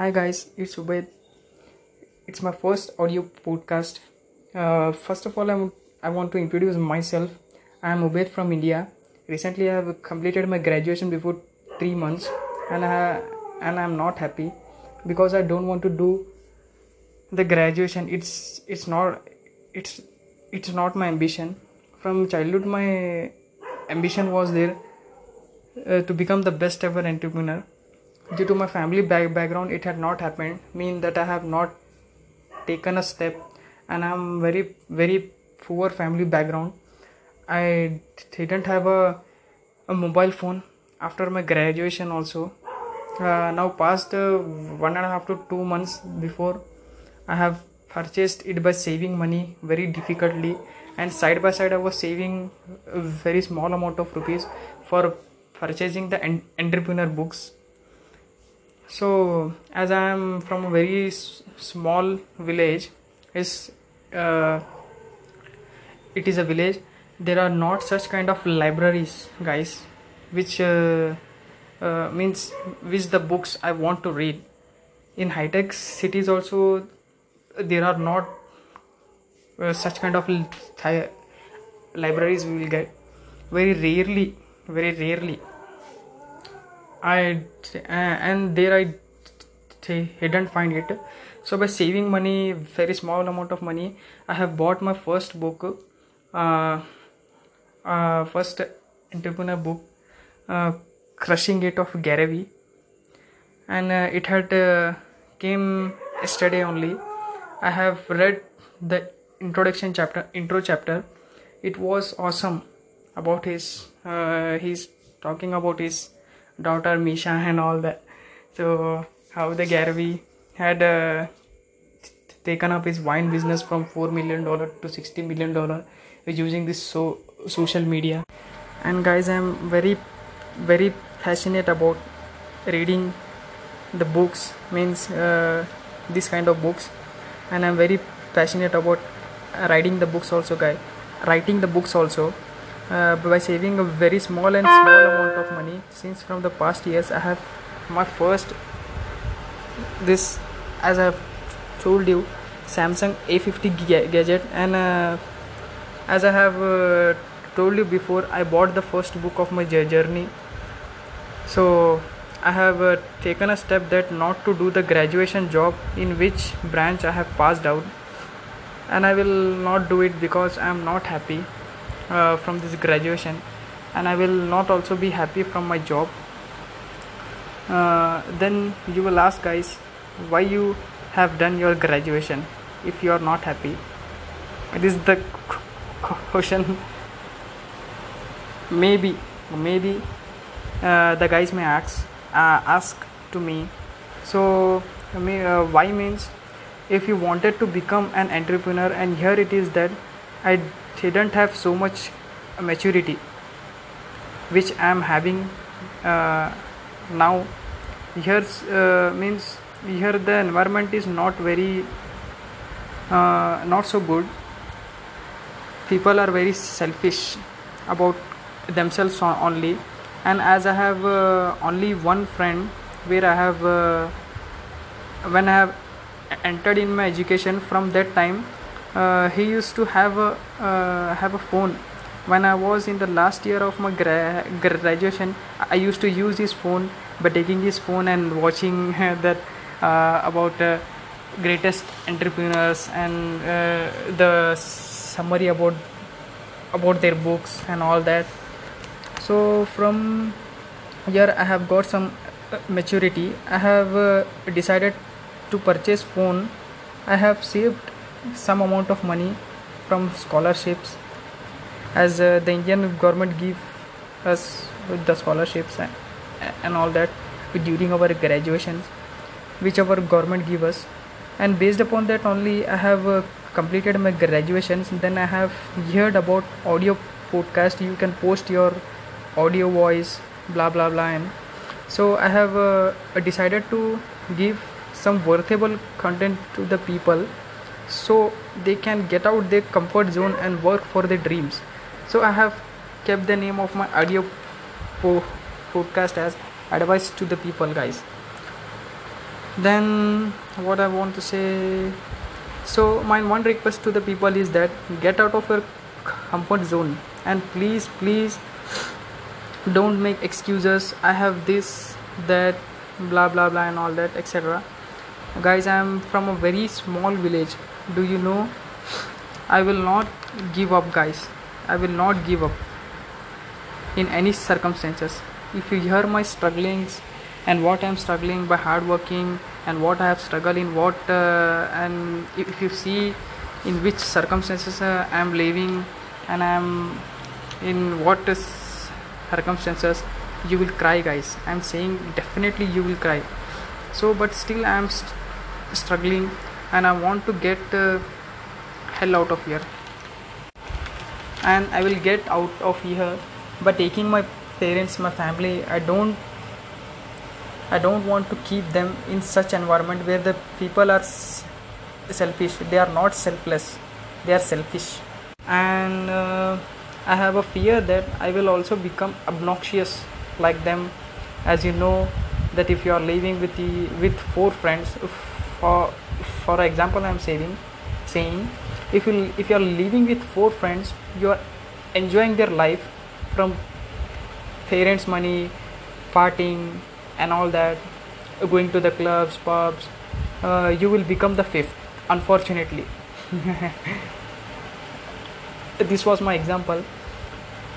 Hi guys, it's Ubaid. It's my first audio podcast. Uh, first of all, I'm, I want to introduce myself. I'm Ubaid from India. Recently, I have completed my graduation before three months, and I, and I'm not happy because I don't want to do the graduation. It's it's not it's it's not my ambition. From childhood, my ambition was there uh, to become the best ever entrepreneur due to my family back- background it had not happened. Mean that i have not taken a step and i'm very very poor family background. I didn't have a, a mobile phone after my graduation also. Uh, now past uh, one and a half to two months before i have purchased it by saving money very difficultly and side by side i was saving a very small amount of rupees for purchasing the en- entrepreneur books so as i am from a very s- small village is uh, it is a village there are not such kind of libraries guys which uh, uh, means which the books i want to read. In high tech cities also there are not uh, such kind of li- libraries we will get. Very rarely very rarely I and there I didn't find it. So by saving money, very small amount of money, I have bought my first book, uh, uh, first entrepreneur book, uh, Crushing It of Gary and uh, it had uh, came yesterday only. I have read the introduction chapter, intro chapter. It was awesome about his. Uh, he's talking about his daughter Misha and all that. So how the Gary Vee had uh, taken up his wine business from four million dollar to sixty million dollar using this so social media. And guys, I'm very very passionate about reading the books means uh, this kind of books and i'm very passionate about writing the books also guy writing the books also uh, by saving a very small and small amount of money since from the past years i have my first this as i have told you samsung a50 ga- gadget. And uh, as i have uh, told you before i bought the first book of my jour- journey. So i have uh, taken a step that not to do the graduation job in which branch i have passed out. And i will not do it because i am not happy uh, from this graduation. And i will not also be happy from my job. Uh, then you will ask guys why you have done your graduation if you are not happy? This is the question. Maybe maybe uh, the guys may ask uh, ask to me. So uh, why means if you wanted to become an entrepreneur and here it is that i didn't have so much maturity which i am having uh, now. Here uh, means here the environment is not very uh, not so good. People are very selfish about themselves only. And as i have uh, only one friend where i have uh, when i have entered in my education from that time he used to have a uh, have a phone. When i was in the last year of my gra- graduation i used to use his phone by taking his phone and watching that uh, about uh, greatest entrepreneurs and uh, the summary about about their books and all that. So from here i have got some uh, maturity. I have uh, decided to purchase phone. I have saved some amount of money from scholarships as uh, the indian government give us the scholarships and, and all that during our graduations which our government give us. And based upon that only i have uh, completed my graduations. Then i have heard about audio podcast. You can post your audio voice blah blah blah and so i have uh, decided to give some worthable content to the people so they can get out their comfort zone and work for their dreams. So i have kept the name of my audio po- podcast as advice to the people guys. Then what i want to say so my one request to the people is that get out of your comfort zone and please please don't make excuses. I have this that blah blah blah and all that etc guys i am from a very small village do you know? I will not give up guys. I will not give up in any circumstances. If you hear my strugglings and what i'm struggling by hard working and what i have struggled in what uh, and if you see in which circumstances uh, i am living and i am in what is circumstances you will cry guys. I'm saying definitely you will cry. So but still i'm st- struggling and i want to get uh, hell out of here. And i will get out of here by taking my parents my family. I don't i don't want to keep them in such environment where the people are selfish. They are not selfless. They are selfish. And uh, i have a fear that i will also become obnoxious like them. As you know that if you are living with the with four friends for for example i'm saying saying if you if you are living with four friends you are enjoying their life from parents money partying and all that going to the clubs pubs uh, you will become the fifth unfortunately. This was my example.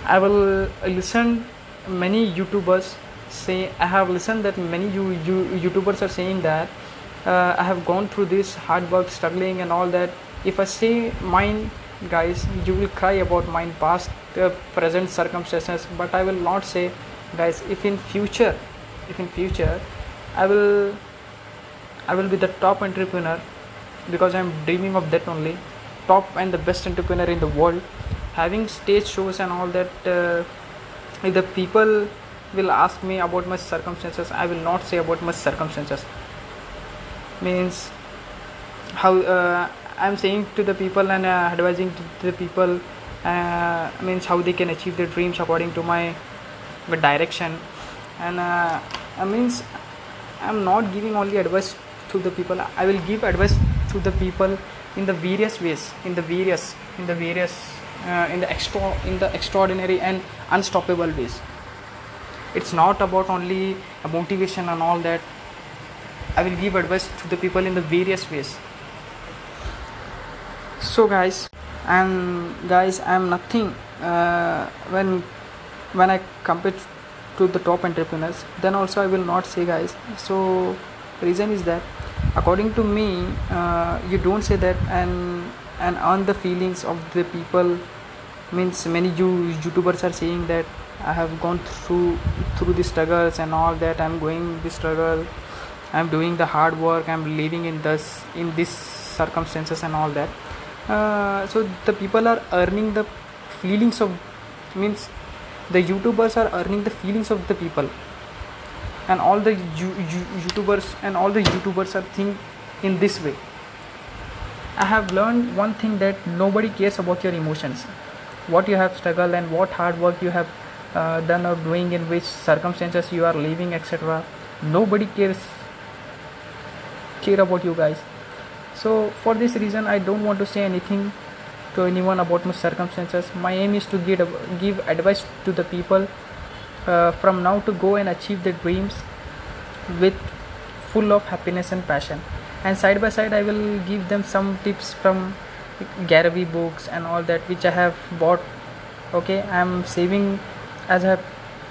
I will listen many youtubers say i have listened that many you, you youtubers are saying that uh, i have gone through this hard work struggling and all that. If i say mine guys you will cry about mine past uh, present circumstances but i will not say guys if in future if in future i will i will be the top entrepreneur because i'm dreaming of that only top and the best entrepreneur in the world. Having stage shows and all that uh, if the people will ask me about my circumstances i will not say about my circumstances means how uh, i'm saying to the people and uh, advising to the people uh, means how they can achieve their dreams according to my, direction. And uh, I means i'm not giving only advice to the people. I will give advice to the people in the various ways in the various in the various uh, in the extra in the extraordinary and unstoppable ways. It's not about only a motivation and all that i will give advice to the people in the various ways. So guys and guys i'm nothing uh, when when i compare to the top entrepreneurs then also i will not say guys. So reason is that according to me uh, you don't say that and and earn the feelings of the people. Means many you youtubers are saying that i have gone through through the struggles and all that i'm going the struggle i'm doing the hard work i'm living in this in these circumstances and all that. Uh, so the people are earning the feelings of means the youtubers are earning the feelings of the people. And all the you, you, youtubers and all the youtubers are think in this way. I have learned one thing that nobody cares about your emotions. What you have struggled and what hard work you have uh, done or doing in which circumstances you are living etc nobody cares care about you guys. So for this reason i don't want to say anything to anyone about my circumstances. My aim is to give, give advice to the people uh, from now to go and achieve their dreams with full of happiness and passion. And side by side i will give them some tips from Gary books and all that which i have bought. Okay i am saving as i have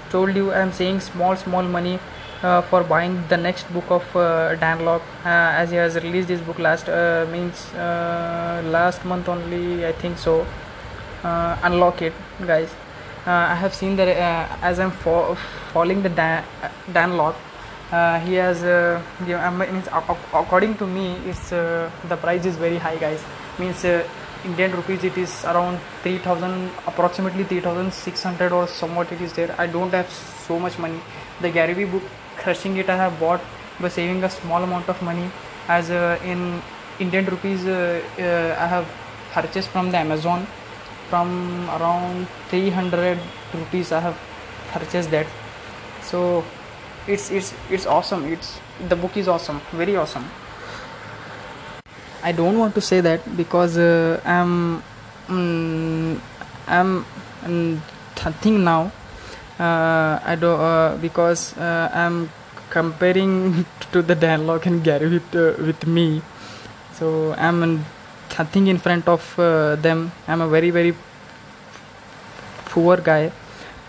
told you i am saving small small money for buying the next book of uh, Dan Lok. Uh, as he has released this book last uh, means uh, last month only I think so. Uh, unlock it guys. I have seen that as I'm fo- following the Dan, Dan Lok he has yeah, means according to me it's the price is very high guys. Means Indian rupees it is around 3000 approximately 3600 or somewhat it is there. I don't have so much money. The Gary Vee book crushing it i have bought by saving a small amount of money as uh, in indian rupees uh, uh, i have purchased from the amazon from around 300 rupees i have purchased that. So it's it's it's awesome. It's the book is awesome. Very awesome. I don't want to say that because uh, i'm mm, i'm mm, thinking now i do uh, because uh, i'm comparing to the Dan Lok and Gary with uh, with me. So i'm in, nothing in front of uh, them. I'm a very very poor guy.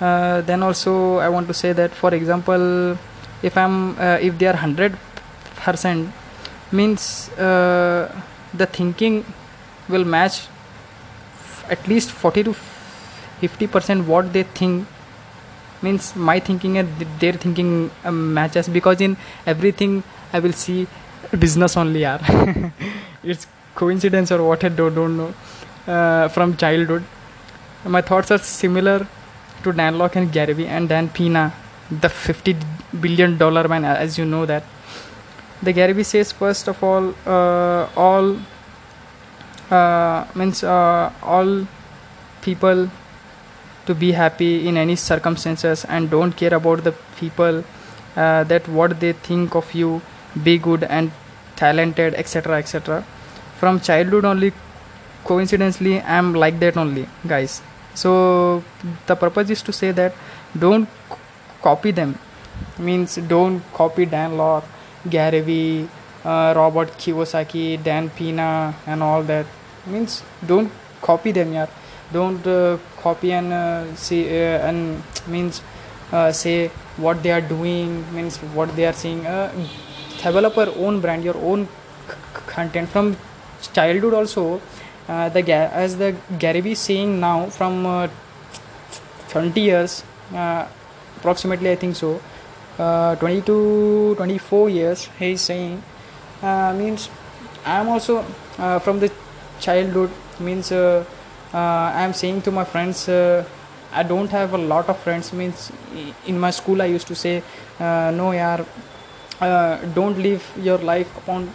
Uh, then also i want to say that for example if i'm uh, if they are 100% means uh, the thinking will match at least 40 to 50% what they think means my thinking and their thinking uh, matches because in everything i will see business only yaar it's coincidence or what i don't, don't know uh, from childhood my thoughts are similar to Dan Lok and Gary Vee and Dan Pena, the 50 billion dollar man, as you know that. The Gary Vee says first of all, uh, all uh, means uh, all people to be happy in any circumstances and don't care about the people uh, that what they think of you be good and talented etc etc from childhood only coincidentally i'm like that only guys. So the purpose is to say that don't c- copy them. Means don't copy dan lok gary vee uh, robert kiyosaki dan pena and all that. Means don't copy them yeah don't uh, copy and uh, see uh, and means uh, say what they are doing means what they are saying uh, develop your own brand your own c- content from childhood also. Uh, the as the Gary Vee saying now from uh, 20 years uh, approximately I think so uh, 20 to 24 years he is saying uh, means I am also uh, from the childhood means uh, I am saying to my friends uh, I don't have a lot of friends. Means in my school I used to say uh, no yaar uh, don't live your life upon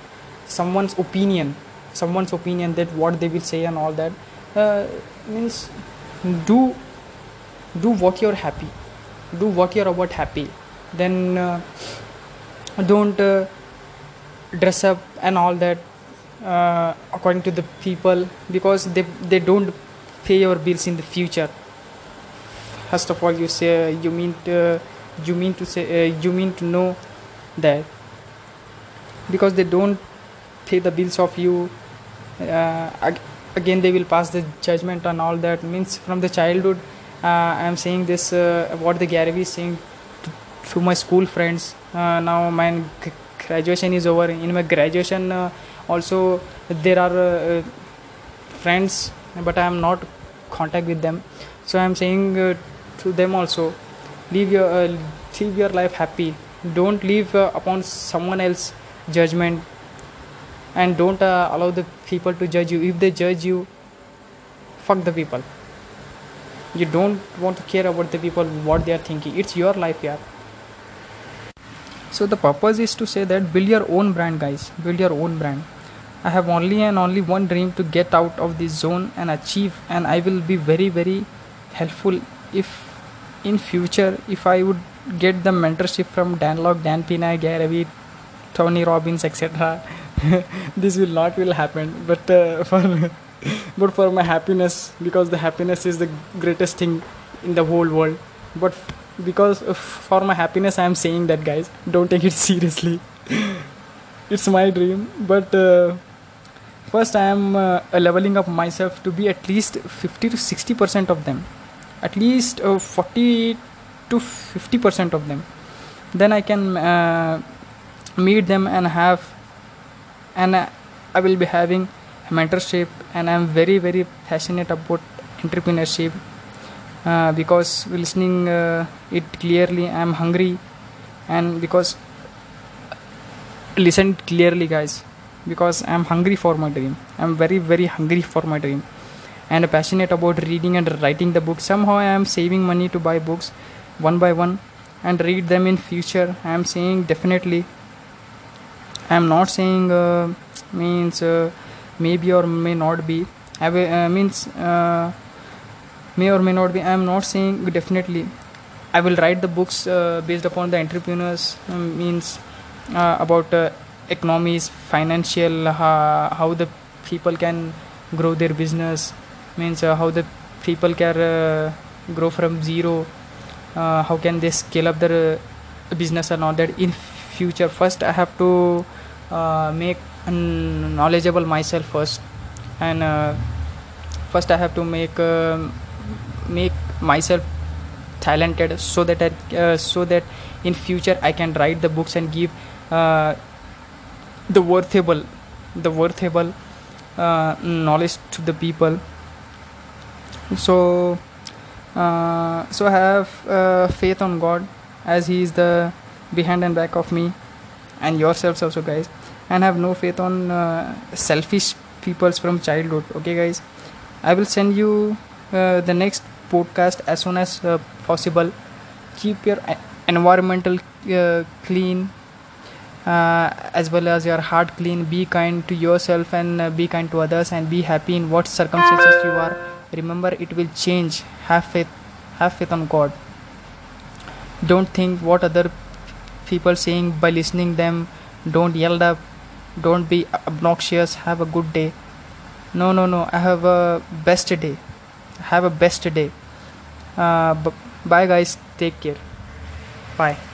someone's opinion someone's opinion that what they will say and all that. Uh, means do do what you're happy. Do what you're about happy. Then uh, don't uh, dress up and all that uh, according to the people because they they don't pay your bills in the future. First of all you say you mean to, you mean to say uh, you mean to know that because they don't pay the bills of you uh, ag- again they will pass the judgment and all that. Means from the childhood uh, i am saying this what the gary is saying to, my school friends uh, now my g- graduation is over. In my graduation uh, also there are uh, friends but i am not contact with them. So i am saying uh, to them also live your uh, live your life happy. Don't live uh, upon someone else judgment. And don't uh, allow the people to judge you. If they judge you fuck the people. You don't want to care about the people what they are thinking. It's your life yeah so the purpose is to say that build your own brand guys. Build your own brand i have only and only one dream to get out of this zone and achieve and i will be very very helpful if in future if i would get the mentorship from dan lok dan pena gary tony robbins etc this will not will happen but uh, for but for my happiness because the happiness is the greatest thing in the whole world. But because for my happiness i am saying that guys don't take it seriously. It's my dream but uh, first i am uh, leveling up myself to be at least 50 to 60 percent of them. At least uh, 40 to 50 percent of them. Then i can uh, meet them and have and uh, i will be having mentorship and i'm very very passionate about entrepreneurship uh, because listening uh, it clearly i'm hungry and because listen clearly guys because i'm hungry for my dream. I'm very very hungry for my dream. And passionate about reading and writing the book somehow i am saving money to buy books one by one and read them in future. I am saying definitely i am not saying uh, means uh, maybe or may not be. I will, uh, means uh, may or may not be. I am not saying definitely. I will write the books uh, based upon the entrepreneurs um, means uh, about economies, financial, uh, how the people can grow their business, means uh, how the people can uh, grow from zero, uh, how can they scale up their uh, business and all that in future. First, I have to uh, make knowledgeable myself first, and first I have to make make myself talented so that I, so that in future I can write the books and give uh, the worthable the worthable uh, knowledge to the people. So uh, so have uh, faith on God as He is the behind and back of me and yourselves also guys. And have no faith on uh, selfish peoples from childhood. Okay guys. I will send you uh, the next podcast as soon as uh, possible. Keep your environmental clean as well as your heart clean be kind to yourself and uh, be kind to others and be happy in what circumstances you are. Remember it will change. Have faith have faith on god. Don't think what other people saying by listening them. Don't yell up don't be obnoxious. Have a good day. No no no. I have a best day. Have a best day. Uh, b- bye guys. Take care. Bye